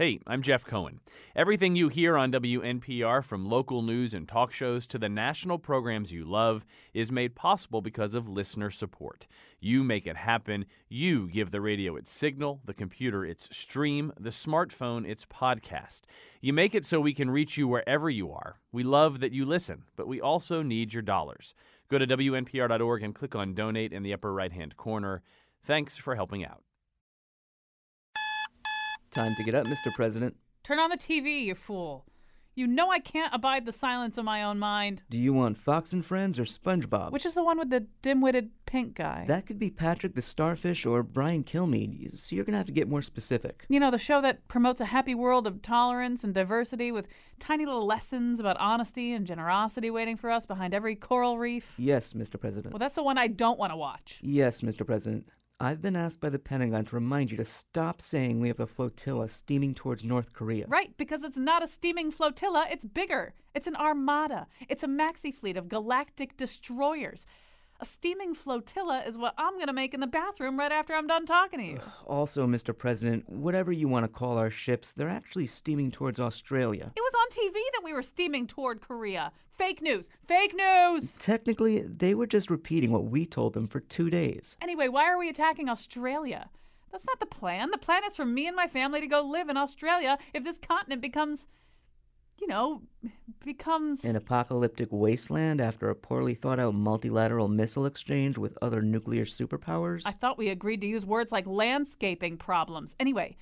Hey, I'm Jeff Cohen. Everything you hear on WNPR, from local news and talk shows to the national programs you love, is made possible because of listener support. You make it happen. You give the radio its signal, the computer its stream, the smartphone its podcast. You make it so we can reach you wherever you are. We love that you listen, but we also need your dollars. Go to WNPR.org and click on Donate in the upper right hand corner. Thanks for helping out. Time to get up, Mr. President. Turn on the TV, you fool. You know I can't abide the silence of my own mind. Do you want Fox and Friends or SpongeBob? Which is the one with the dim-witted pink guy? That could be Patrick the Starfish or Brian Kilmeade, so you're gonna have to get more specific. You know, the show that promotes a happy world of tolerance and diversity with tiny little lessons about honesty and generosity waiting for us behind every coral reef? Yes, Mr. President. Well, that's the one I don't want to watch. Yes, Mr. President. I've been asked by the Pentagon to remind you to stop saying we have a flotilla steaming towards North Korea. Right, because it's not a steaming flotilla, it's bigger. It's an armada. It's a maxi fleet of galactic destroyers. A steaming flotilla is what I'm going to make in the bathroom right after I'm done talking to you. Also, Mr. President, whatever you want to call our ships, they're actually steaming towards Australia. It was on TV that we were steaming toward Korea. Fake news. Fake news. Technically, they were just repeating what we told them for two days. Anyway, why are we attacking Australia? That's not the plan. The plan is for me and my family to go live in Australia if this continent becomes, you know, becomes. An apocalyptic wasteland after a poorly thought out multilateral missile exchange with other nuclear superpowers? I thought we agreed to use words like landscaping problems. Anyway,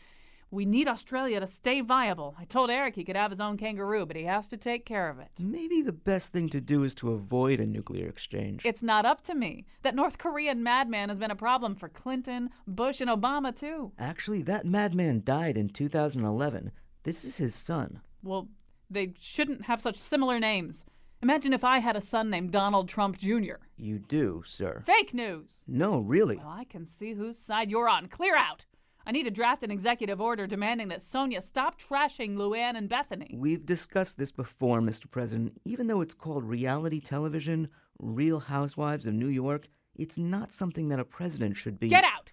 we need Australia to stay viable. I told Eric he could have his own kangaroo, but he has to take care of it. Maybe the best thing to do is to avoid a nuclear exchange. It's not up to me. That North Korean madman has been a problem for Clinton, Bush, and Obama, too. Actually, that madman died in 2011. This is his son. Well, they shouldn't have such similar names. Imagine if I had a son named Donald Trump Jr. You do, sir. Fake news! No, really. Well, I can see whose side you're on. Clear out! I need to draft an executive order demanding that Sonja stop trashing Luann and Bethenny. We've discussed this before, Mr. President. Even though it's called reality television, Real Housewives of New York, it's not something that a president should be. Get out!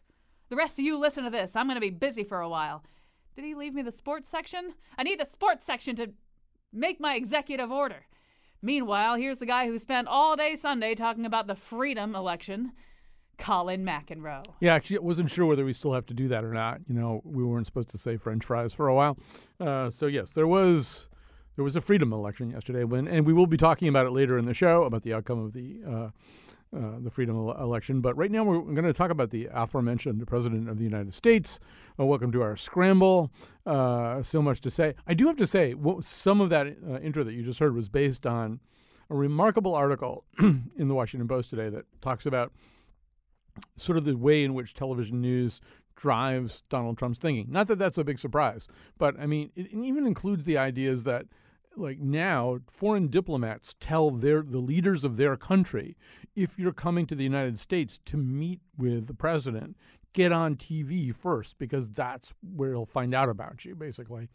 The rest of you listen to this. I'm going to be busy for a while. Did he leave me the sports section? I need the sports section to make my executive order. Meanwhile, here's the guy who spent all day Sunday talking about the freedom election. Colin McEnroe. Yeah, actually, I wasn't sure whether we still have to do that or not. You know, we weren't supposed to say French fries for a while. Uh, so yes, there was there was a freedom election yesterday, when, and we will be talking about it later in the show about the outcome of the uh, uh, the freedom ele- election. But right now, we're going to talk about the aforementioned president of the United States. Uh, welcome to our scramble. Uh, so much to say. I do have to say, well, some of that uh, intro that you just heard was based on a remarkable article in the Washington Post today that talks about sort of the way in which television news drives Donald Trump's thinking. Not that that's a big surprise, but I mean, it even includes the ideas that like now foreign diplomats tell their the leaders of their country if you're coming to the United States to meet with the president get on TV first because that's where he'll find out about you basically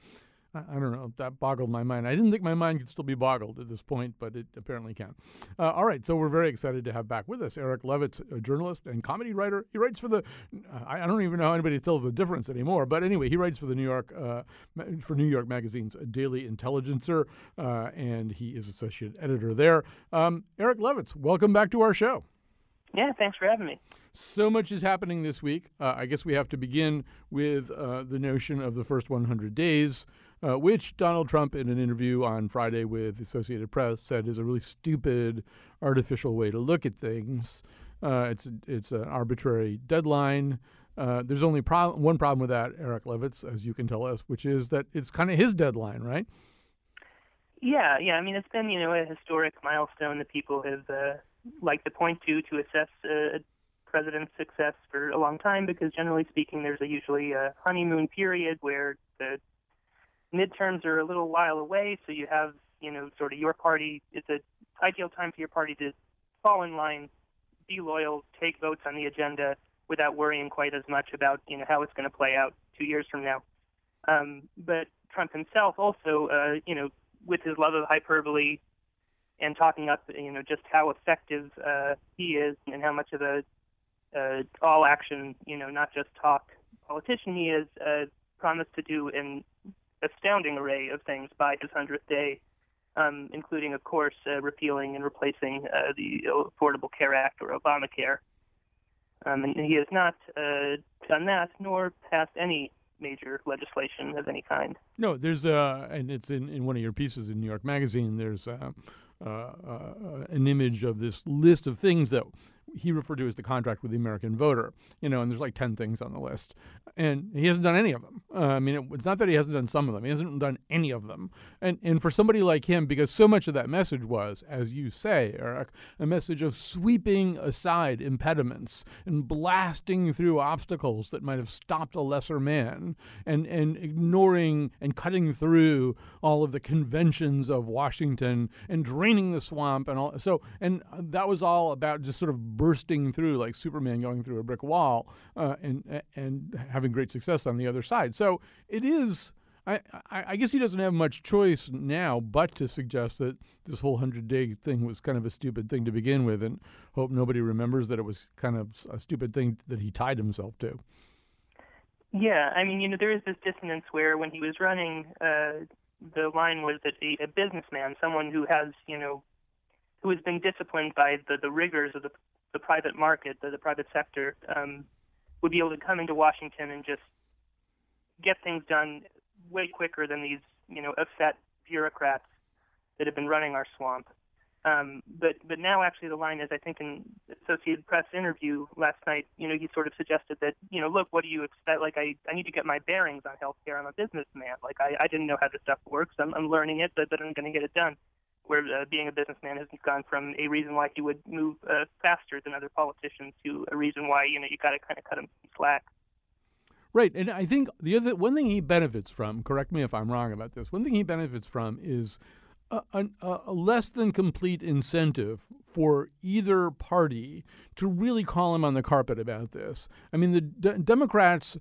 I, I don't know that boggled my mind. I didn't think my mind could still be boggled at this point but it apparently can. Uh, all right so we're very excited to have back with us Eric Levitz a journalist and comedy writer. He writes for the I, I don't even know how anybody tells the difference anymore but anyway he writes for the New York uh, for New York Magazine's Daily Intelligencer uh, and he is associate editor there. Um, Eric Levitz welcome back to our show. Yeah, thanks for having me. So much is happening this week. Uh, I guess we have to begin with uh, the notion of the first 100 days, uh, which Donald Trump, in an interview on Friday with the Associated Press, said is a really stupid, artificial way to look at things. Uh, it's it's an arbitrary deadline. Uh, there's only pro- one problem with that, Eric Levitz, as you can tell us, which is that it's kind of his deadline, right? Yeah, yeah. I mean, it's been you know a historic milestone that people have uh, liked to point to to assess a president's success for a long time because generally speaking, there's a usually a honeymoon period where the midterms are a little while away, so you have you know sort of your party. It's a ideal time for your party to fall in line, be loyal, take votes on the agenda without worrying quite as much about you know how it's going to play out two years from now. Um, but Trump himself also, uh, you know, with his love of hyperbole and talking up, you know, just how effective uh, he is and how much of a uh, all action, you know, not just talk politician he is, uh, promised to do an astounding array of things by his 100th day, um, including, of course, uh, repealing and replacing uh, the Affordable Care Act or Obamacare. Um, and he has not uh, done that nor passed any major legislation of any kind. No, there's uh, and it's in, in one of your pieces in New York Magazine. There's uh, uh, uh an image of this list of things that he referred to as the contract with the American voter, you know, and there's like 10 things on the list. And he hasn't done any of them. Uh, I mean, it, it's not that he hasn't done some of them, he hasn't done any of them. And, and for somebody like him, because so much of that message was, as you say, Eric, a message of sweeping aside impediments and blasting through obstacles that might have stopped a lesser man and, and ignoring and cutting through all of the conventions of Washington and draining the swamp and all. So, and that was all about just sort of bursting through like Superman going through a brick wall uh, and and having great success on the other side. So it is. I, I guess he doesn't have much choice now but to suggest that this whole 100 day thing was kind of a stupid thing to begin with and hope nobody remembers that it was kind of a stupid thing that he tied himself to. Yeah, I mean, you know, there is this dissonance where when he was running, uh, the line was that a, a businessman, someone who has, you know, who has been disciplined by the, the rigors of the the private market, the, the private sector, um, would be able to come into Washington and just get things done way quicker than these, you know, effete bureaucrats that have been running our swamp. Um, but but now actually the line is I think in Associated Press interview last night, you know, he sort of suggested that you know, look, what do you expect? Like I I need to get my bearings on healthcare. I'm a businessman. Like I I didn't know how this stuff works. I'm I'm learning it, but but I'm going to get it done where uh, being a businessman has gone from a reason why he would move uh, faster than other politicians to a reason why you know you got to kind of cut him some slack. Right, and I think the other one thing he benefits from. Correct me if I'm wrong about this. One thing he benefits from is a, a, a, less than complete incentive for either party to really call him on the carpet about this. I mean, the D- Democrats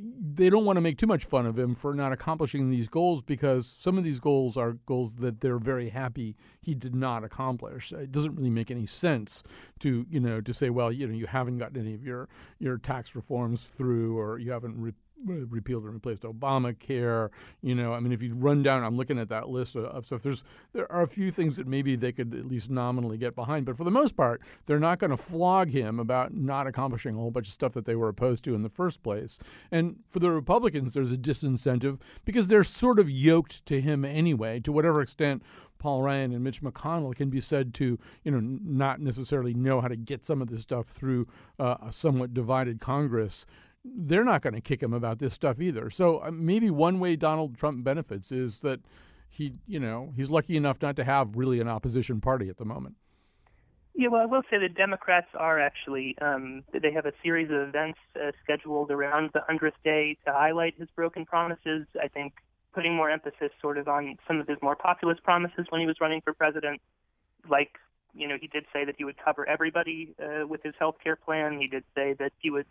they don't want to make too much fun of him for not accomplishing these goals because some of these goals are goals that they're very happy he did not accomplish. It doesn't really make any sense to you know to say, well, you know, you haven't gotten any of your your tax reforms through, or you haven't re- repealed and replaced Obamacare. You know, I mean, if you run down, I'm looking at that list of, stuff. There's there are a few things that maybe they could at least nominally get behind, but for the most part, they're not going to flog him about not accomplishing a whole bunch of stuff that they were opposed to in the first place. And for the Republicans, there's a disincentive because they're sort of yoked to him anyway, to whatever extent Paul Ryan and Mitch McConnell can be said to, you know, not necessarily know how to get some of this stuff through uh, a somewhat divided Congress they're not going to kick him about this stuff either. So uh, maybe one way Donald Trump benefits is that he, you know, he's lucky enough not to have really an opposition party at the moment. Yeah, well, I will say the Democrats are actually um, they have a series of events uh, scheduled around the hundredth day to highlight his broken promises. I think putting more emphasis sort of on some of his more populist promises when he was running for president, like you know he did say that he would cover everybody uh, with his health care plan. He did say that he would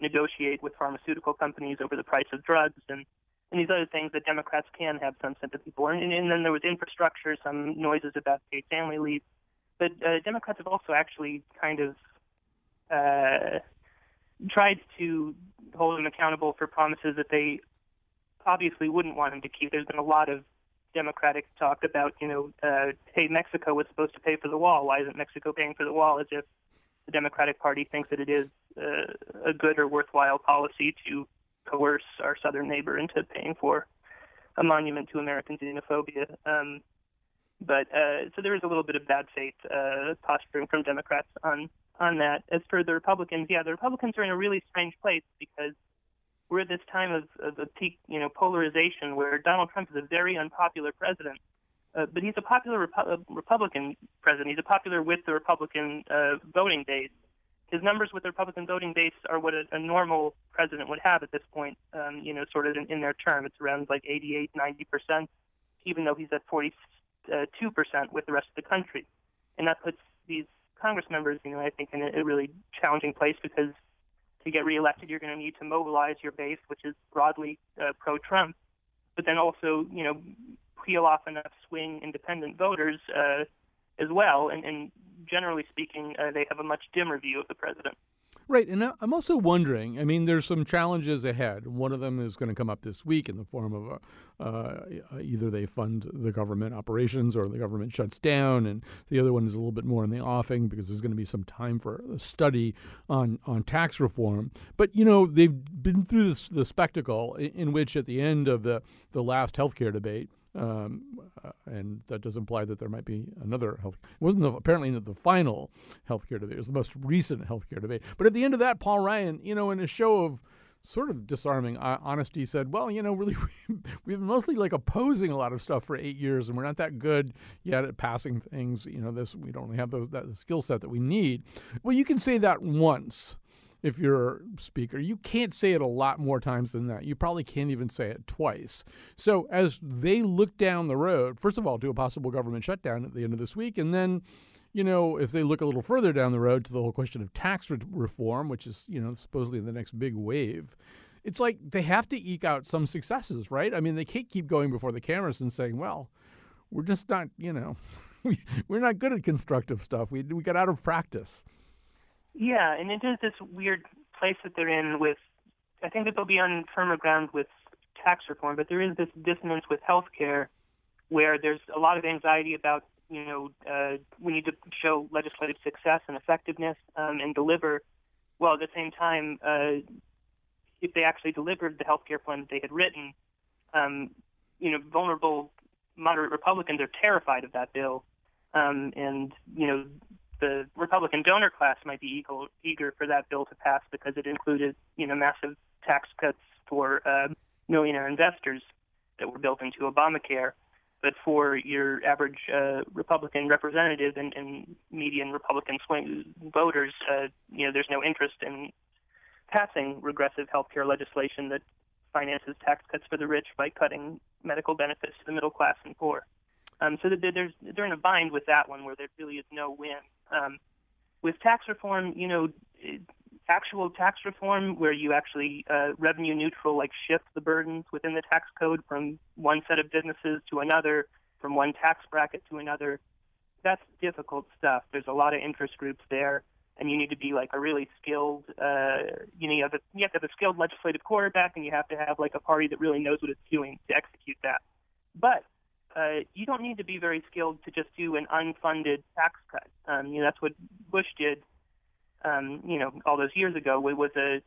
negotiate with pharmaceutical companies over the price of drugs and and these other things that Democrats can have some sympathy for. And, and then there was infrastructure, some noises about paid family leave. But uh, Democrats have also actually kind of uh, tried to hold him accountable for promises that they obviously wouldn't want him to keep. There's been a lot of Democratic talk about, you know, uh, hey, Mexico was supposed to pay for the wall. Why isn't Mexico paying for the wall? As if the Democratic Party thinks that it is uh, a good or worthwhile policy to coerce our southern neighbor into paying for a monument to American xenophobia. Um, but uh, so there is a little bit of bad faith uh, posturing from Democrats on on that. As for the Republicans, yeah, the Republicans are in a really strange place because we're at this time of, of a peak, you know, polarization where Donald Trump is a very unpopular president, uh, but he's a popular Repu- uh, Republican president. He's a popular with the Republican uh, voting base. His numbers with the Republican voting base are what a, a normal president would have at this point. Um, you know, sort of in, in their term, it's around like 88, 90 percent. Even though he's at 46 uh, two percent with the rest of the country, and that puts these Congress members, you know, I think in a, a really challenging place because to get reelected, you're going to need to mobilize your base, which is broadly uh, pro-Trump, but then also, you know, peel off enough swing independent voters uh, as well. And, and generally speaking, uh, they have a much dimmer view of the president. Right, and I'm also wondering. I mean, there's some challenges ahead. One of them is going to come up this week in the form of a, uh, either they fund the government operations or the government shuts down, and the other one is a little bit more in the offing because there's going to be some time for a study on on tax reform. But you know, they've been through this, the spectacle in, in which, at the end of the the last healthcare debate, um, uh, and that does imply that there might be another health. It wasn't the, apparently the final healthcare debate. It was the most recent healthcare debate. But at the end of that, Paul Ryan, you know, in a show of sort of disarming honesty, said, "Well, you know, really, we've been mostly like opposing a lot of stuff for eight years, and we're not that good yet at passing things. You know, this we don't really have those that skill set that we need. Well, you can say that on." If you're a speaker. You can't say it a lot more times than that. You probably can't even say it twice. So as they look down the road, first of all, to a possible government shutdown at the end of this week, and then you know, if they look a little further down the road to the whole question of tax re- reform, which is, you know, supposedly the next big wave, it's like they have to eke out some successes, right? I mean, they can't keep going before the cameras and saying, well, we're just not, you know, we, we're not good at constructive stuff. We, we got out of practice. Yeah, and it is this weird place that they're in with. I think that they'll be on firmer ground with tax reform, but there is this dissonance with healthcare, where there's a lot of anxiety about you know uh, we need to show legislative success and effectiveness um, and deliver. Well, at the same time, uh, if they actually delivered the healthcare plan that they had written, um, you know, vulnerable moderate Republicans are terrified of that bill, um, and you know the Republican donor class might be eager, eager for that bill to pass because it included, you know, massive tax cuts for uh, millionaire investors that were built into Obamacare. But for your average uh, Republican representative and, and median Republican swing voters, uh, you know, there's no interest in passing regressive health care legislation that finances tax cuts for the rich by cutting medical benefits to the middle class and poor. Um, so they're in a bind with that one where there really is no win. Um, with tax reform, you know, actual tax reform where you actually uh, revenue neutral, like shift the burdens within the tax code from one set of businesses to another, from one tax bracket to another. That's difficult stuff. There's a lot of interest groups there, and you need to be like a really skilled. Uh, you know, you have, a, you have to have a skilled legislative quarterback, and you have to have like a party that really knows what it's doing to execute that. But uh, you don't need to be very skilled to just do an unfunded tax cut. Um, you know, that's what Bush did. Um, you know, all those years ago, it was a,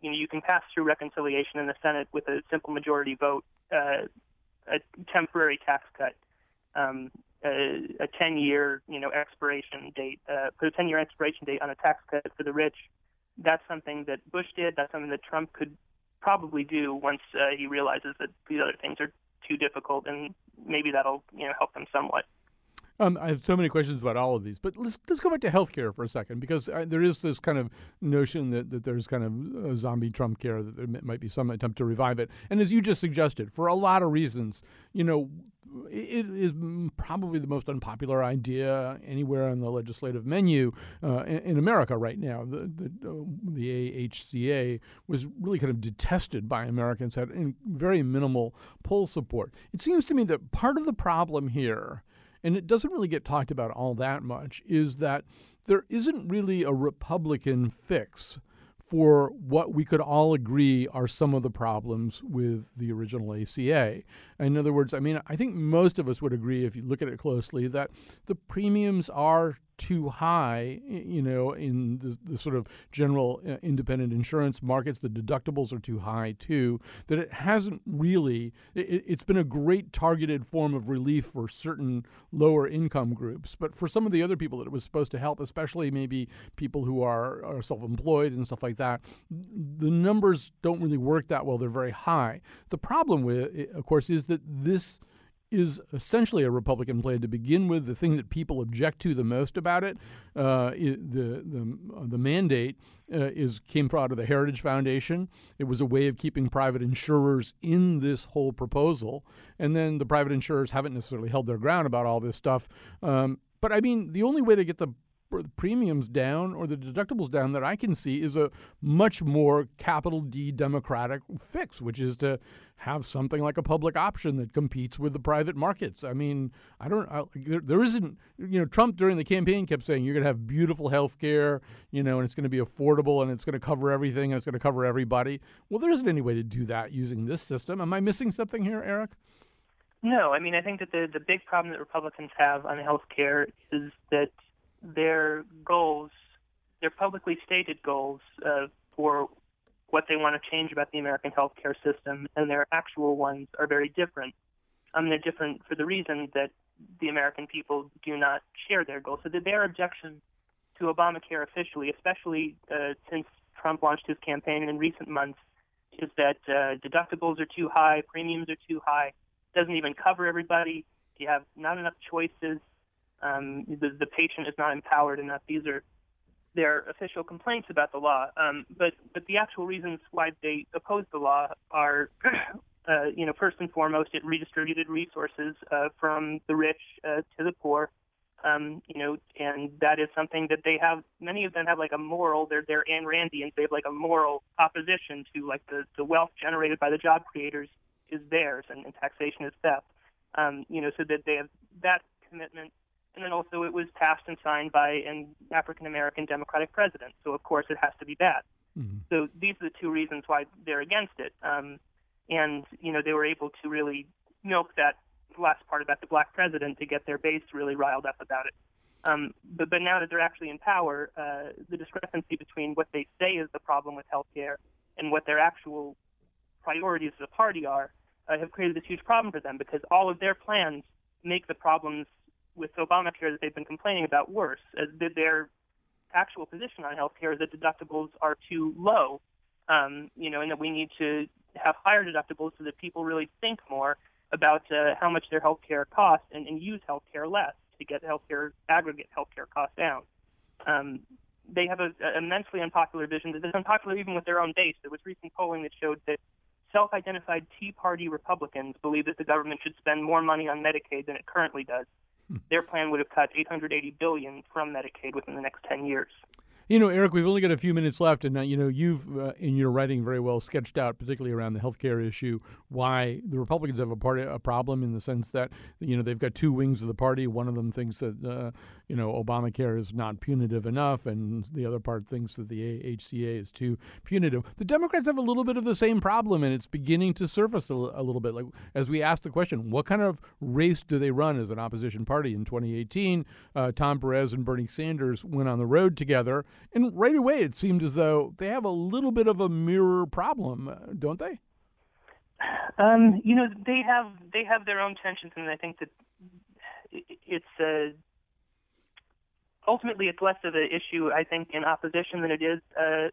you know you can pass through reconciliation in the Senate with a simple majority vote, uh, a temporary tax cut, um, a, a 10-year you know expiration date, uh, put a 10-year expiration date on a tax cut for the rich. That's something that Bush did. That's something that Trump could probably do once uh, he realizes that these other things are too difficult, and maybe that'll you know help them somewhat. Um, I have so many questions about all of these, but let's let's go back to healthcare for a second because uh, there is this kind of notion that, that there's kind of a zombie Trump care that there might be some attempt to revive it, and as you just suggested, for a lot of reasons, you know, it is probably the most unpopular idea anywhere on the legislative menu uh, in, America right now. The the, the AHCA was really kind of detested by Americans, had very minimal poll support. It seems to me that part of the problem here and it doesn't really get talked about all that much, is that there isn't really a Republican fix for what we could all agree are some of the problems with the original ACA. In other words, I mean, I think most of us would agree, if you look at it closely, that the premiums are too high, you know, in the, the sort of general uh, independent insurance markets. The deductibles are too high too. That it hasn't really. It, it's been a great targeted form of relief for certain lower income groups, but for some of the other people that it was supposed to help, especially maybe people who are, are self-employed and stuff like that, the numbers don't really work that well. They're very high. The problem with, of course, is that this is essentially a Republican plan to begin with. The thing that people object to the most about it, uh, the the the mandate uh, is came out of the Heritage Foundation. It was a way of keeping private insurers in this whole proposal, and then the private insurers haven't necessarily held their ground about all this stuff. Um, but I mean, the only way to get the premiums down or the deductibles down that I can see is a much more capital D democratic fix, which is to have something like a public option that competes with the private markets. I mean, I don't, I, there, there isn't, you know, Trump during the campaign kept saying you're going to have beautiful health care, you know, and it's going to be affordable and it's going to cover everything and it's going to cover everybody. Well, there isn't any way to do that using this system. Am I missing something here, Eric? No, I mean, I think that the, the big problem that Republicans have on health care is that their goals, their publicly stated goals uh, for what they want to change about the American healthcare system, and their actual ones are very different. Um, they're different for the reason that the American people do not share their goals. So their objection to Obamacare officially, especially uh, since Trump launched his campaign in recent months, is that uh, deductibles are too high, premiums are too high, doesn't even cover everybody. You have not enough choices. Um, the, the patient is not empowered enough. These are their official complaints about the law. Um, but but the actual reasons why they oppose the law are, uh, you know, first and foremost, it redistributed resources uh, from the rich uh, to the poor. Um, you know, and that is something that they have. Many of them have like a moral. They're they're Ayn Randians. They have like a moral opposition to like the the wealth generated by the job creators is theirs, and, and taxation is theft. Um, you know, so that they have that commitment and then also it was passed and signed by an African American Democratic president. So of course it has to be bad. Mm-hmm. So these are the two reasons why they're against it. Um, and you know they were able to really milk that last part about the black president to get their base really riled up about it. Um, but, but now that they're actually in power, uh, the discrepancy between what they say is the problem with healthcare and what their actual priorities as a party are uh, have created this huge problem for them because all of their plans make the problems with Obamacare that they've been complaining about worse. Their actual position on health care is that deductibles are too low, um, you know, and that we need to have higher deductibles so that people really think more about uh, how much their health care costs and, and use health care less to get health care aggregate health care costs down. Um, they have an immensely unpopular vision that is unpopular even with their own base. There was recent polling that showed that self-identified Tea Party Republicans believe that the government should spend more money on Medicaid than it currently does. Their plan would have cut 880 billion from Medicaid within the next 10 years. You know, Eric, we've only got a few minutes left, and uh, you know, you've uh, in your writing very well sketched out, particularly around the healthcare issue, why the Republicans have a part a problem in the sense that you know they've got two wings of the party. One of them thinks that uh, you know Obamacare is not punitive enough, and the other part thinks that the HCA is too punitive. The Democrats have a little bit of the same problem, and it's beginning to surface a, a little bit. Like as we ask the question, what kind of race do they run as an opposition party in 2018? Uh, Tom Perez and Bernie Sanders went on the road together and right away, it seemed as though they have a little bit of a mirror problem, uh, don't they? Um, you know, they have they have their own tensions, and I think that it's uh, ultimately it's less of an issue, I think, in opposition than it is, uh,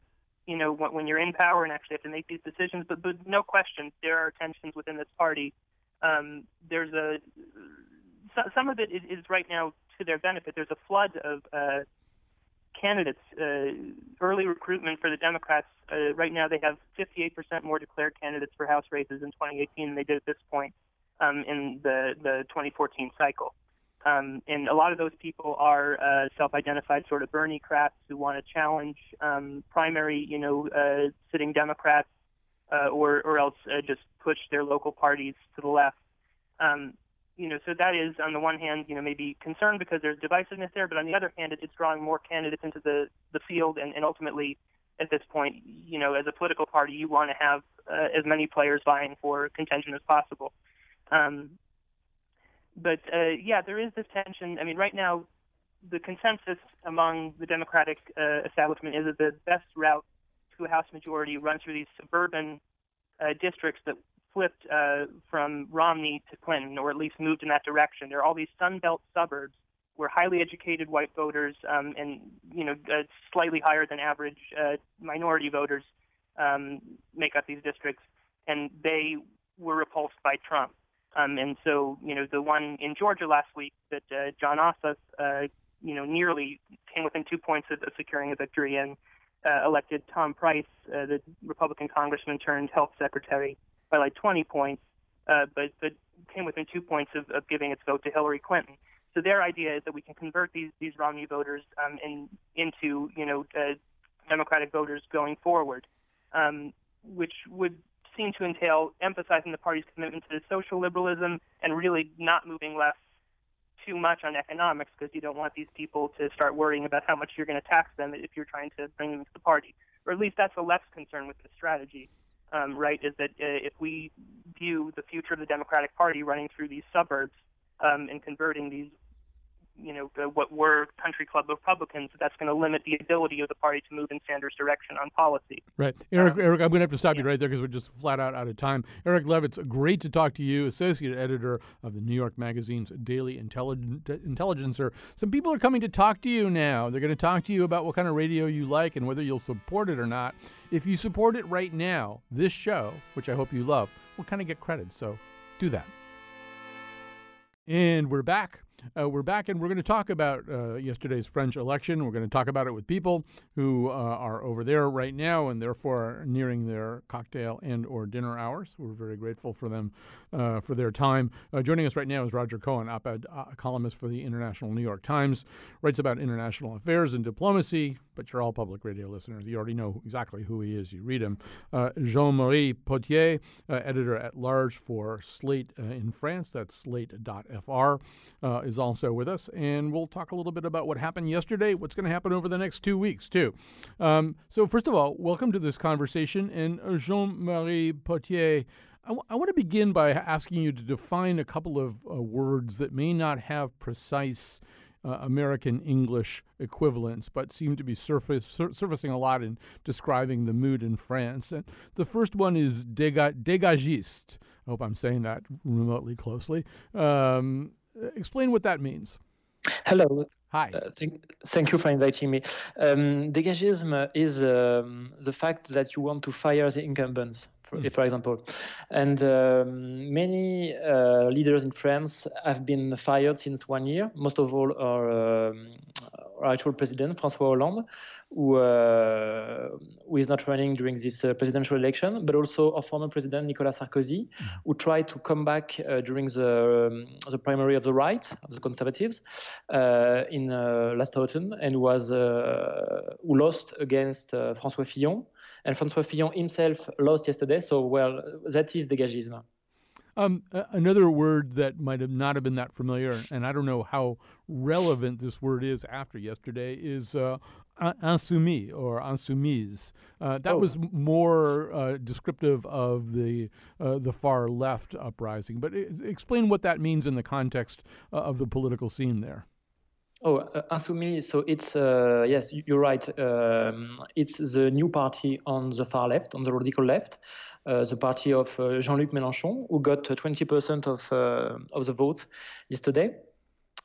you know, when, you're in power and actually have to make these decisions. But but no question, there are tensions within this party. Um, there's a some of it is right now to their benefit. There's a flood of uh, candidates. Uh, early recruitment for the Democrats uh, right now they have 58% more declared candidates for House races in 2018 than they did at this point um, in the the 2014 cycle. Um, and a lot of those people are uh, self-identified sort of Berniecrats who want to challenge um, primary, you know, uh, sitting Democrats, uh, or or else uh, just push their local parties to the left. Um, you know, so that is on the one hand, you know, maybe concerned because there's divisiveness there, but on the other hand, it's drawing more candidates into the the field, and, and ultimately, at this point, you know, as a political party, you want to have uh, as many players vying for contention as possible. Um, but uh, yeah, there is this tension. I mean, right now, the consensus among the Democratic uh, establishment is that the best route to a House majority runs through these suburban uh, districts that flipped uh, from Romney to Clinton, or at least moved in that direction. There are all these Sun Belt suburbs where highly educated white voters um, and you know uh, slightly higher than average uh, minority voters um, make up these districts, and they were repulsed by Trump. Um, and so, you know, the one in Georgia last week that uh, Jon Ossoff, uh, you know, nearly came within two points of, of securing a victory and uh, elected Tom Price, uh, the Republican congressman turned health secretary, by like 20 points, uh, but but came within two points of, of giving its vote to Hillary Clinton. So their idea is that we can convert these these Romney voters um, in, into you know uh, Democratic voters going forward, um, which would seem to entail emphasizing the party's commitment to social liberalism and really not moving left too much on economics because you don't want these people to start worrying about how much you're going to tax them if you're trying to bring them into the party. Or at least that's the left's concern with this strategy, um, right? Is that uh, if we view the future of the Democratic Party running through these suburbs um, and converting these you know, the, what were country club Republicans, that's going to limit the ability of the party to move in Sanders' direction on policy. Right. Eric, um, Eric I'm going to have to stop yeah. you right there because we're just flat out out of time. Eric Levitz, great to talk to you, associate editor of the New York Magazine's Daily Intelligencer. Some people are coming to talk to you now. They're going to talk to you about what kind of radio you like and whether you'll support it or not. If you support it right now, this show, which I hope you love, will kind of get credit. So do that. And we're back. Uh, we're back and we're going to talk about uh, yesterday's French election. We're going to talk about it with people who uh, are over there right now and therefore nearing their cocktail and or dinner hours. We're very grateful for them uh, for their time. Uh, joining us right now is Roger Cohen, op-ed uh, columnist for the International New York Times, writes about international affairs and diplomacy. But you're all public radio listeners. You already know exactly who he is. You read him. Jean-Marie Pottier, editor at large for Slate in France. That's slate.fr. is is also with us, and we'll talk a little bit about what happened yesterday, what's going to happen over the next two weeks, too. Um, so, first of all, welcome to this conversation. And uh, Jean Marie Pottier, I, w- I want to begin by asking you to define a couple of uh, words that may not have precise. Uh, American English equivalents, but seem to be surface, sur- surfacing a lot in describing the mood in France. And the first one is déga- dégagiste. I hope I'm saying that remotely closely. Um, explain what that means. Hello. Hi. Uh, thank, thank you for inviting me. Um, dégagisme is um, the fact that you want to fire the incumbents, for, mm. for example. And um, many uh, leaders in France have been fired since one year. Most of all, our, um, our actual president, François Hollande, who, uh, who is not running during this uh, presidential election, but also our former president Nicolas Sarkozy, mm-hmm. who tried to come back uh, during the um, the primary of the right, of the Conservatives, uh, in uh, last autumn, and was uh, who lost against François Fillon, and François Fillon himself lost yesterday. So well, that is dégagisme. Um, another word that might have not have been that familiar, and I don't know how relevant this word is after yesterday, is uh, insoumis or insoumise. Uh, that oh. was more uh, descriptive of the uh, the far left uprising. But explain what that means in the context uh, of the political scene there. Oh, uh, insoumis. So it's uh, yes, you're right. Um, it's the new party on the far left, on the radical left. Uh, the party of uh, Jean-Luc Mélenchon, who got 20% of of the votes yesterday.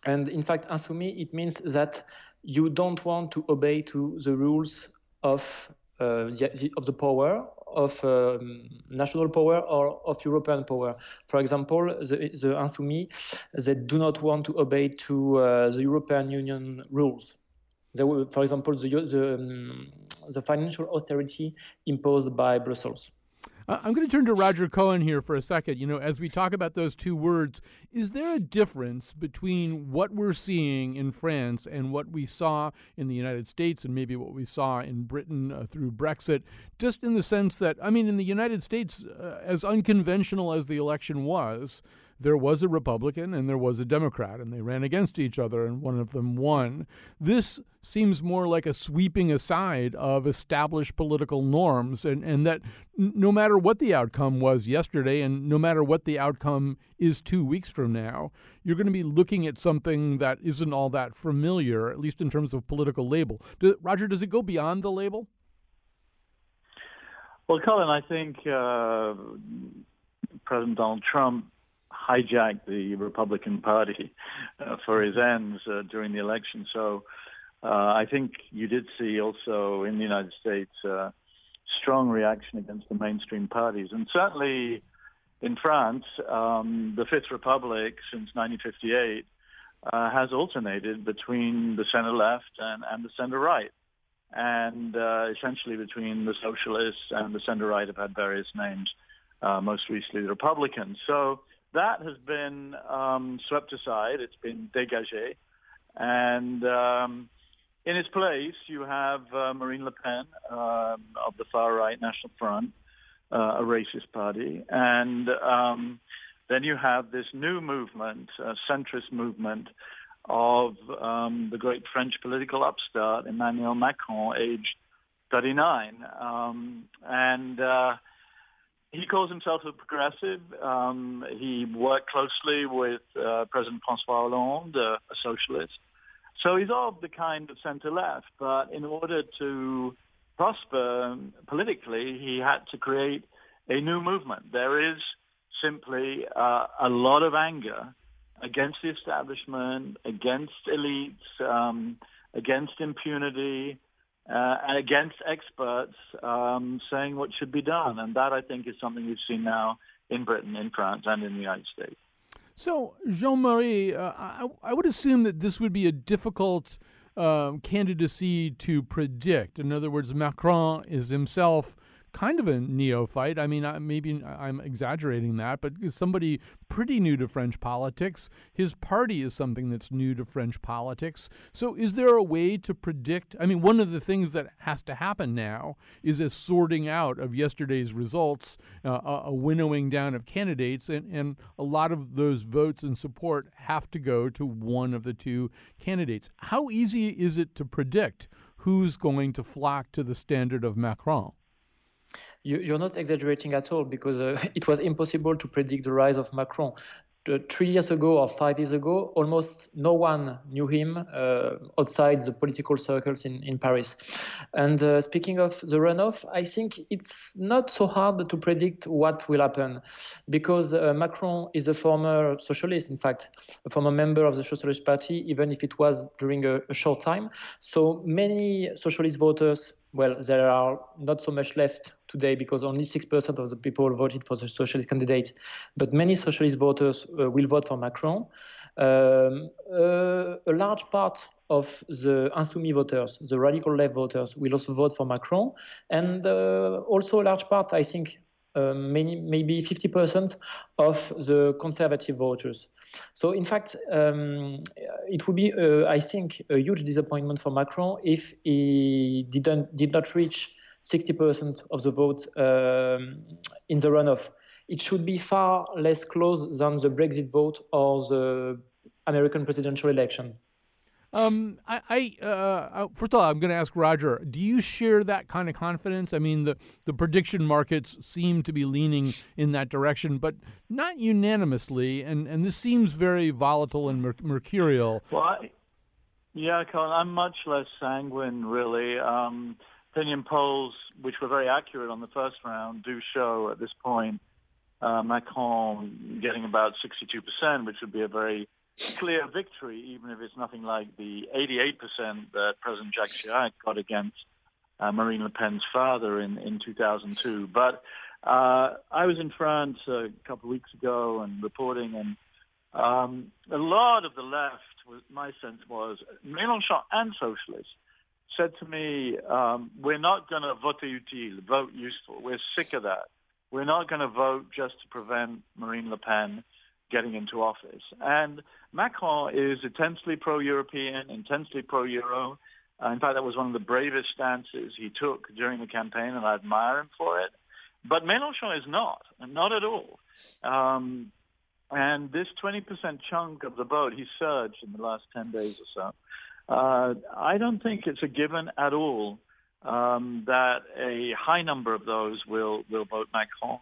And in fact, insoumis it means that you don't want to obey to the rules of uh, the, of the power of um, national power or of European power. For example, the, the insoumis they do not want to obey to uh, the European Union rules. Will, for example, the the, um, the financial austerity imposed by Brussels. I'm going to turn to Roger Cohen here for a second. You know, as we talk about those two words, is there a difference between what we're seeing in France and what we saw in the United States and maybe what we saw in Britain uh, through Brexit? Just in the sense that, I mean, in the United States, uh, as unconventional as the election was, there was a Republican and there was a Democrat, and they ran against each other, and one of them won. This seems more like a sweeping aside of established political norms, and, and that no matter what the outcome was yesterday, and no matter what the outcome is two weeks from now, you're going to be looking at something that isn't all that familiar, at least in terms of political label. Do, Roger, does it go beyond the label? Well, Colin, I think uh, President Donald Trump hijacked the Republican Party uh, for his ends uh, during the election. So uh, I think you did see also in the United States uh, strong reaction against the mainstream parties, and certainly in France, um, the Fifth Republic since 1958 uh, has alternated between the center left and, and the center right. And uh, essentially between the socialists and the center right have had various names, uh, most recently the Republicans. So that has been um, swept aside. It's been dégagé. And um, in its place, you have uh, Marine Le Pen um, of the far right National Front, uh, a racist party. And um, then you have this new movement, a centrist movement of um, the great French political upstart Emmanuel Macron, aged 39. Um, and uh, he calls himself a progressive. Um, he worked closely with uh, President Francois Hollande, uh, a socialist. So he's of the kind of center left, but in order to prosper politically, he had to create a new movement. There is simply uh, a lot of anger against the establishment, against elites, um, against impunity, uh, and against experts um, saying what should be done. And that, I think, is something we've seen now in Britain, in France, and in the United States. So, Jean Marie, uh, I, I, would assume that this would be a difficult um, candidacy to predict. In other words, Macron is himself kind of a neophyte. I mean, maybe I'm exaggerating that, but somebody pretty new to French politics. His party is something that's new to French politics. So, is there a way to predict? I mean, one of the things that has to happen now is a sorting out of yesterday's results, uh, a winnowing down of candidates, and, and a lot of those votes and support have to go to one of the two candidates. How easy is it to predict who's going to flock to the standard of Macron? You, are not exaggerating at all because uh, it was impossible to predict the rise of Macron. three years ago or five years ago, almost no one knew him uh, outside the political circles in, in Paris. And uh, speaking of the runoff, I think it's not so hard to predict what will happen because uh, Macron is a former socialist, in fact, a former member of the Socialist Party, even if it was during a, a short time. So many socialist voters well, there are not so much left today because only 6% of the people voted for the socialist candidate. But many socialist voters uh, will vote for Macron. Um, uh, a large part of the Insoumis voters, the radical left voters, will also vote for Macron. And uh, also a large part, I think, many, maybe 50% of the conservative voters. So, in fact, um, it would be, uh, I think, a huge disappointment for Macron if he didn't did not reach 60% of the vote um, in the runoff. It should be far less close than the Brexit vote or the American presidential election. Um, I, I uh, first of all, I'm going to ask Roger. Do you share that kind of confidence? I mean, the the prediction markets seem to be leaning in that direction, but not unanimously, and and this seems very volatile and mer- mercurial. Well, I, yeah, Colin, I'm much less sanguine, really. Um, opinion polls, which were very accurate on the first round, do show at this point uh, Macron getting about 62%, which would be a very clear victory, even if it's nothing like the 88% that President Jacques Chirac got against uh, Marine Le Pen's father in, in 2002. But uh, I was in France a couple of weeks ago and reporting, and um, a lot of the left, was, my sense was, Mélenchon and socialists, said to me, um, we're not going to vote utile, vote useful. We're sick of that. We're not going to vote just to prevent Marine Le Pen getting into office. And Macron is intensely pro-European, intensely pro-Euro. Uh, in fact, that was one of the bravest stances he took during the campaign, and I admire him for it. But Mélenchon is not, not at all. Um, and this 20% chunk of the vote, he surged in the last 10 days or so. Uh, I don't think it's a given at all um, that a high number of those will, will vote Macron.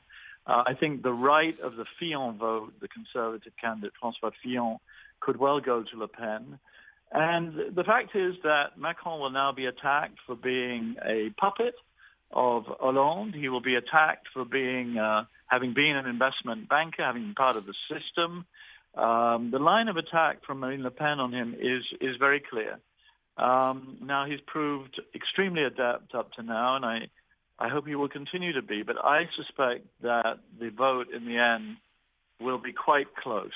Uh, I think the right of the Fillon vote, the conservative candidate Francois Fillon, could well go to Le Pen. And the fact is that Macron will now be attacked for being a puppet of Hollande. He will be attacked for being uh, having been an investment banker, having been part of the system. Um, the line of attack from Marine Le Pen on him is is very clear. Um, now he's proved extremely adept up to now, and I I hope he will continue to be. But I suspect that the vote in the end will be quite close.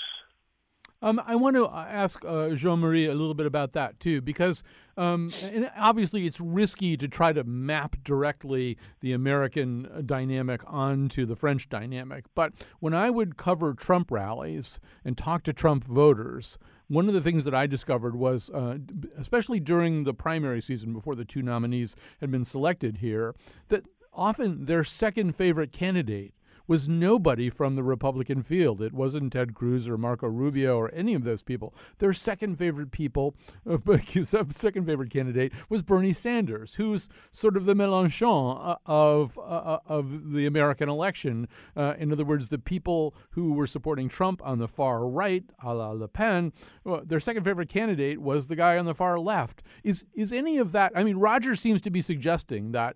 Um, I want to ask uh, Jean Marie a little bit about that too, because um, obviously it's risky to try to map directly the American uh, dynamic onto the French dynamic. But when I would cover Trump rallies and talk to Trump voters, one of the things that I discovered was, uh, especially during the primary season before the two nominees had been selected here, that often their second favorite candidate was nobody from the Republican field. It wasn't Ted Cruz or Marco Rubio or any of those people. Their second favorite people, uh, second favorite candidate was Bernie Sanders, who's sort of the Mélenchon uh, of uh, of the American election. Uh, in other words, the people who were supporting Trump on the far right, a la Le Pen, well, their second favorite candidate was the guy on the far left. Is is any of that? I mean, Roger seems to be suggesting that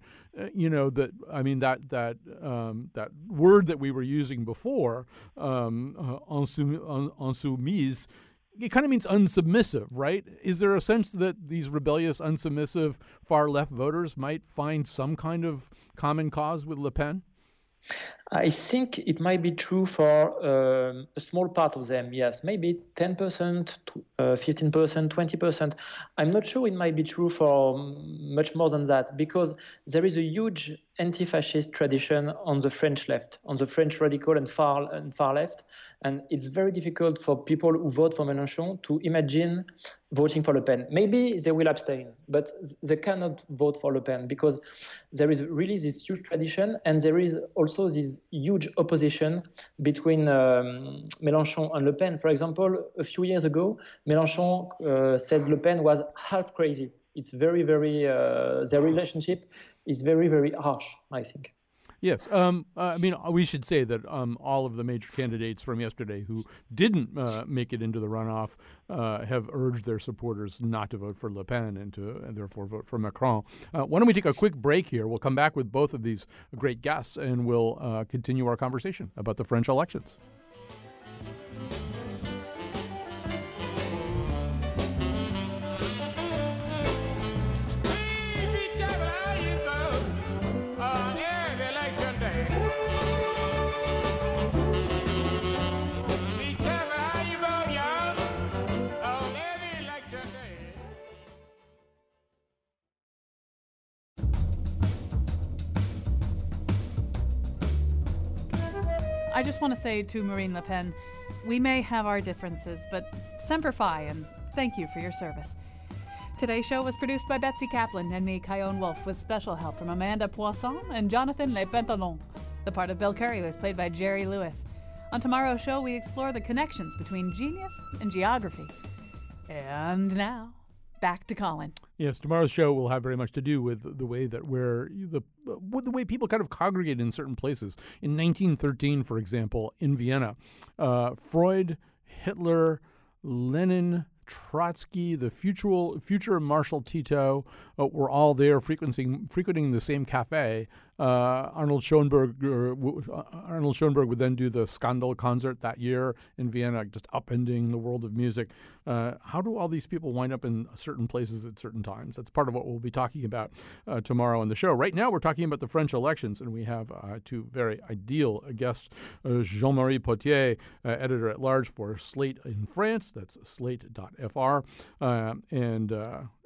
you know that I mean that that um, that word that we were using before, um, uh, insoumise, it kind of means unsubmissive, right? Is there a sense that these rebellious, unsubmissive far left voters might find some kind of common cause with Le Pen? I think it might be true for um, a small part of them, yes, maybe 10%, uh, 15%, 20%. I'm not sure it might be true for much more than that because there is a huge anti fascist tradition on the French left, on the French radical and far, and far left. And it's very difficult for people who vote for Mélenchon to imagine voting for Le Pen. Maybe they will abstain, but they cannot vote for Le Pen because there is really this huge tradition, and there is also this huge opposition between um, Mélenchon and Le Pen. For example, a few years ago, Mélenchon uh, said Le Pen was half crazy. It's very, very, uh, their relationship is very, very harsh, I think. Yes, um, I mean we should say that um, all of the major candidates from yesterday who didn't uh, make it into the runoff uh, have urged their supporters not to vote for Le Pen and to and therefore vote for Macron. Uh, why don't we take a quick break here? We'll come back with both of these great guests and we'll uh, continue our conversation about the French elections. Want to say to Marine Le Pen, we may have our differences, but semper fi, and thank you for your service. Today's show was produced by Betsy Kaplan and me, Chion Wolf, with special help from Amanda Poisson and Jonathan Le Pentalon. The part of Bill Curry was played by Jerry Lewis. On tomorrow's show, we explore the connections between genius and geography. And now, back to Colin. Yes, tomorrow's show will have very much to do with the way that where the the way people kind of congregate in certain places. In 1913, for example, in Vienna, uh, Freud, Hitler, Lenin, Trotsky, the future future Marshal Tito uh, were all there frequenting frequenting the same cafe uh, Arnold Schoenberg uh, Arnold Schoenberg would then do the Scandal concert that year in Vienna, just upending the world of music. Uh, how do all these people wind up in certain places at certain times? That's part of what we'll be talking about uh, tomorrow on the show. Right now, we're talking about the French elections, and we have uh, two very ideal guests: uh, Jean-Marie Pottier, editor at large for Slate in France. That's Slate.fr, and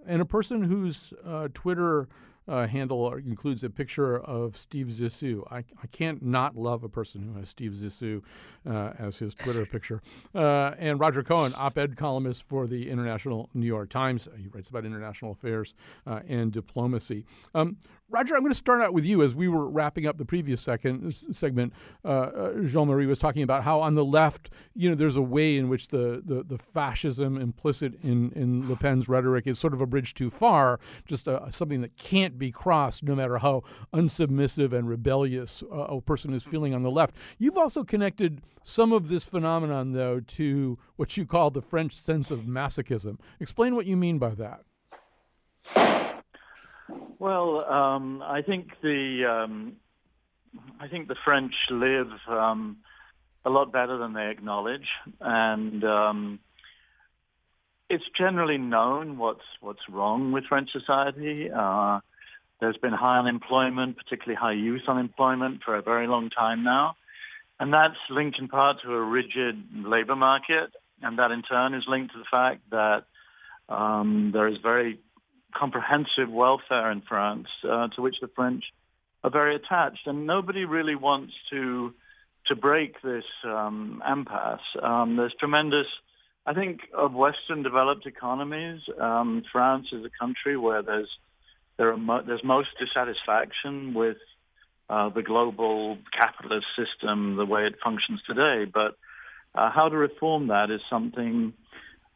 and a person whose Twitter uh, handle includes a picture of Steve Zissou. I, I can't not love a person who has Steve Zissou uh, as his Twitter picture. Uh, and Roger Cohen, op ed columnist for the International New York Times. He writes about international affairs uh, and diplomacy. Um, Roger, I'm going to start out with you as we were wrapping up the previous second segment. Uh, uh Jean-Marie was talking about how on the left, you know, there's a way in which the, the, the fascism implicit in, in Le Pen's rhetoric is sort of a bridge too far, just a, something that can't be crossed no matter how unsubmissive and rebellious uh, a person is feeling on the left. You've also connected some of this phenomenon, though, to what you call the French sense of masochism. Explain what you mean by that. Well, um, I think the um, I think the French live um, a lot better than they acknowledge, and um, it's generally known what's what's wrong with French society. Uh, There's been high unemployment, particularly high youth unemployment, for a very long time now. And that's linked in part to a rigid labor market. And that in turn is linked to the fact that um, there is very comprehensive welfare in France, uh, to which the French are very attached. And nobody really wants to to break this um, impasse. Um, there's tremendous, I think, of Western developed economies. Um, France is a country where there's there are mo- there's most dissatisfaction with uh, the global capitalist system, the way it functions today. But uh, how to reform that is something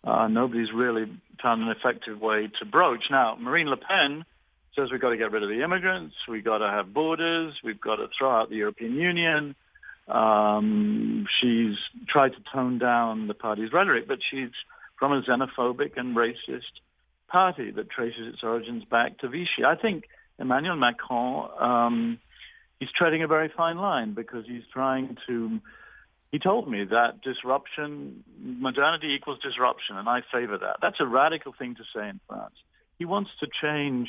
uh, nobody's really found an effective way to broach. Now, Marine Le Pen says we've got to get rid of the immigrants, we've got to have borders, we've got to throw out the European Union. Um, she's tried to tone down the party's rhetoric, but she's from a xenophobic and racist party that traces its origins back to Vichy. I think Emmanuel Macron, um, he's treading a very fine line because he's trying to. He told me that disruption, modernity equals disruption, and I favor that. That's a radical thing to say in France. He wants to change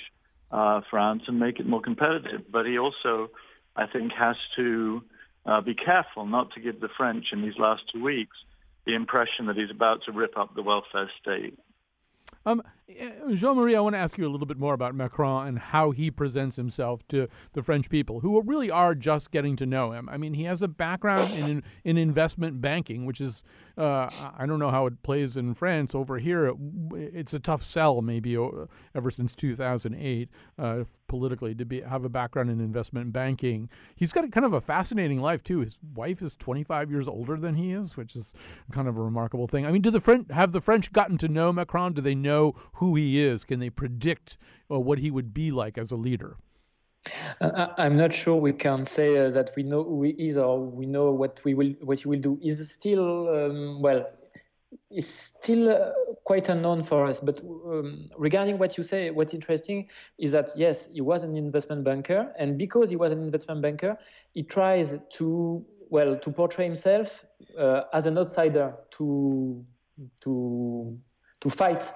uh, France and make it more competitive, but he also, I think, has to uh, be careful not to give the French in these last two weeks the impression that he's about to rip up the welfare state. Um, eh, Jean Marie, I want to ask you a little bit more about Macron and how he presents himself to the French people, who really are just getting to know him. I mean, he has a background in in investment banking, which is uh, I don't know how it plays in France. Over here, it, it's a tough sell, maybe ever since 2008, uh, politically, to be have a background in investment banking. He's got a, kind of a fascinating life too. His wife is 25 years older than he is, which is kind of a remarkable thing. I mean, do the French have the French gotten to know Macron? Do they know who he is? Can they predict uh, what he would be like as a leader? Uh, I'm not sure we can say uh, that we know who he is or we know what we will what he will do. Is still um, well, is still uh, quite unknown for us. But um, regarding what you say, what's interesting is that yes, he was an investment banker, and because he was an investment banker, he tries to well to portray himself uh, as an outsider to to to fight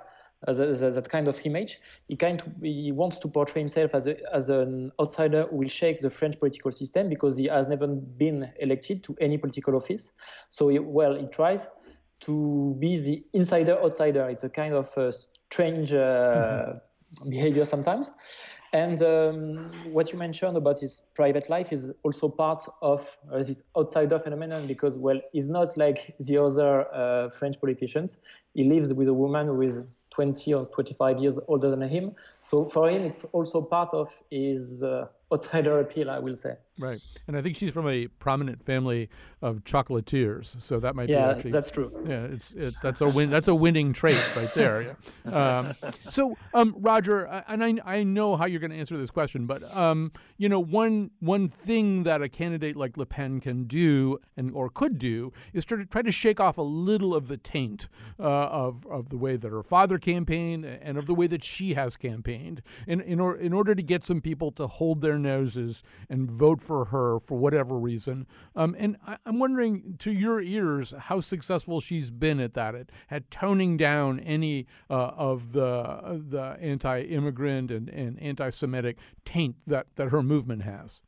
as, a, as that kind of image. He kind of, he wants to portray himself as a, as an outsider who will shake the French political system because he has never been elected to any political office. So he, well, he tries to be the insider outsider. It's a kind of strange uh, mm-hmm. behavior sometimes. And um, what you mentioned about his private life is also part of uh, this outsider phenomenon because, well, he's not like the other uh, French politicians. He lives with a woman who is 20 or 25 years older than him. So for him, it's also part of his uh, outsider appeal, I will say. Right, and I think she's from a prominent family of chocolatiers, so that might yeah, be actually that's true. Yeah, it's it, that's a win. That's a winning trait right there. Yeah. Um, so, um, Roger, and I I know how you're going to answer this question, but um, you know, one one thing that a candidate like Le Pen can do and or could do is try to try to shake off a little of the taint uh, of of the way that her father campaigned and of the way that she has campaigned, in in, or, in order to get some people to hold their noses and vote for her for whatever reason. Um, and I, am wondering, to your ears, how successful she's been at that, at, at toning down any uh, of the the anti-immigrant and, and anti-Semitic taint that, that her movement has.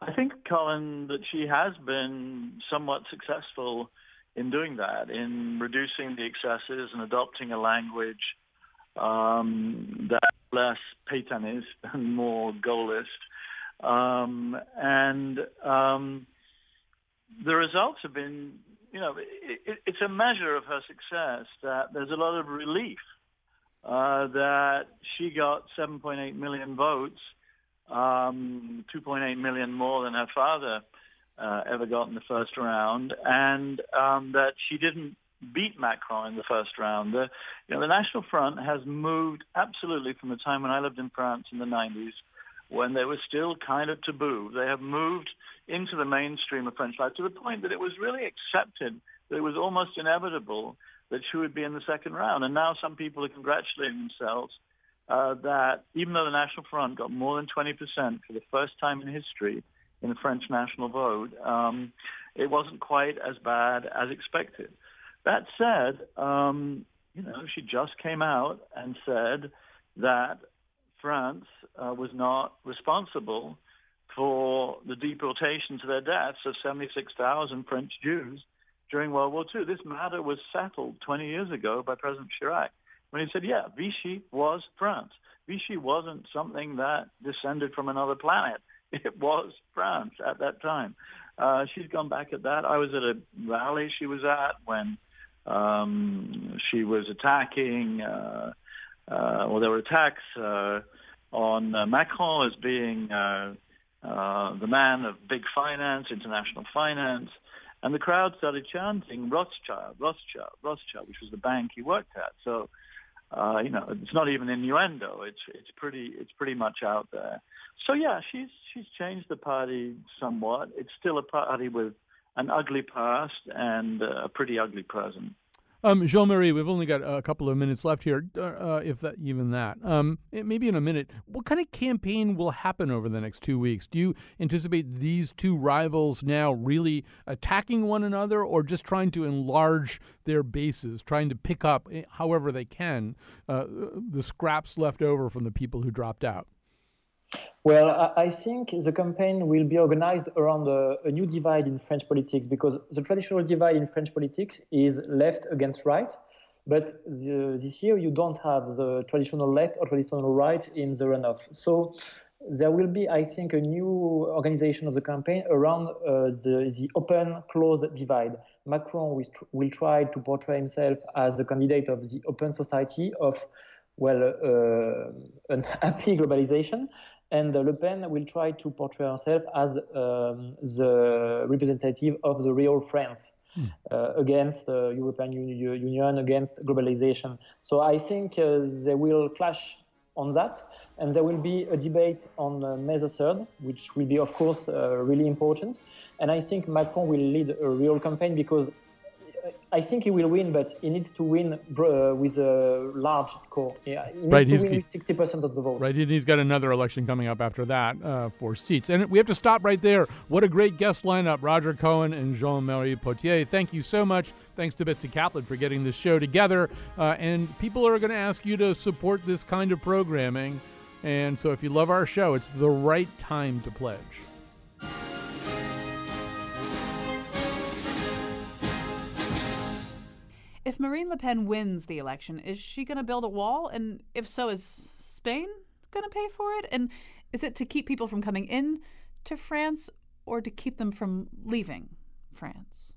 I think, Colin, that she has been somewhat successful in doing that, in reducing the excesses and adopting a language um, that less Pétainist and more Gaullist. Um, and um, the results have been, you know, it, it, it's a measure of her success that there's a lot of relief uh, that she got 7.8 million votes, um, 2.8 million more than her father uh, ever got in the first round, and um, that she didn't beat Macron in the first round. The, you know, the National Front has moved absolutely from the time when I lived in France in the 90s, when they were still kind of taboo. They have moved into the mainstream of French life to the point that it was really accepted that it was almost inevitable that she would be in the second round. And now some people are congratulating themselves uh, that even though the National Front got more than 20% for the first time in history in the French national vote, um, it wasn't quite as bad as expected. That said, um, you know, she just came out and said that France uh, was not responsible for the deportation to their deaths of 76,000 French Jews during World War II. This matter was settled 20 years ago by President Chirac when he said, yeah, Vichy was France. Vichy wasn't something that descended from another planet. It was France at that time. Uh, she's gone back at that. I was at a rally she was at when um, she was attacking, uh, uh, well, there were attacks uh, on uh, Macron as being the man of big finance, international finance. And the crowd started chanting Rothschild, Rothschild, Rothschild, which was the bank he worked at. So uh, you know, it's not even innuendo. It's it's pretty it's pretty much out there. So yeah, she's she's changed the party somewhat. It's still a party with an ugly past and a pretty ugly present. Um, Jean Marie, we've only got a couple of minutes left here, uh, uh, if that even that. Um, maybe in a minute. What kind of campaign will happen over the next two weeks? Do you anticipate these two rivals now really attacking one another, or just trying to enlarge their bases, trying to pick up, eh, however they can, uh, the scraps left over from the people who dropped out? Well, I think the campaign will be organized around a, a, new divide in French politics because the traditional divide in French politics is left against right. But the, this year, you don't have the traditional left or traditional right in the runoff. So there will be, I think, a new organization of the campaign around uh, the, the open closed divide. Macron will, will try to portray himself as a candidate of the open society of well, uh, an happy globalization and Le Pen will try to portray herself as um, the representative of the real France. Mm. Uh, against the European Union, against globalization. So I think uh, they will clash on that, and there will be a debate on uh, May the 3rd, which will be, of course, uh, really important. And I think Macron will lead a real campaign because I think he will win, but he needs to win uh, with a large score. Yeah, he needs right, to win 60% of the vote. Right, and he's got another election coming up after that uh, for seats. And we have to stop right there. What a great guest lineup, Roger Cohen and Jean-Marie Pottier. Thank you so much. Thanks to Betsy Kaplan for getting this show together. Uh, and people are going to ask you to support this kind of programming. And so if you love our show, it's the right time to pledge. If Marine Le Pen wins the election, is she going to build a wall? And if so, is Spain going to pay for it? And is it to keep people from coming in to France or to keep them from leaving France?